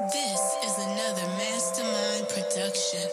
This is another Mastermind production.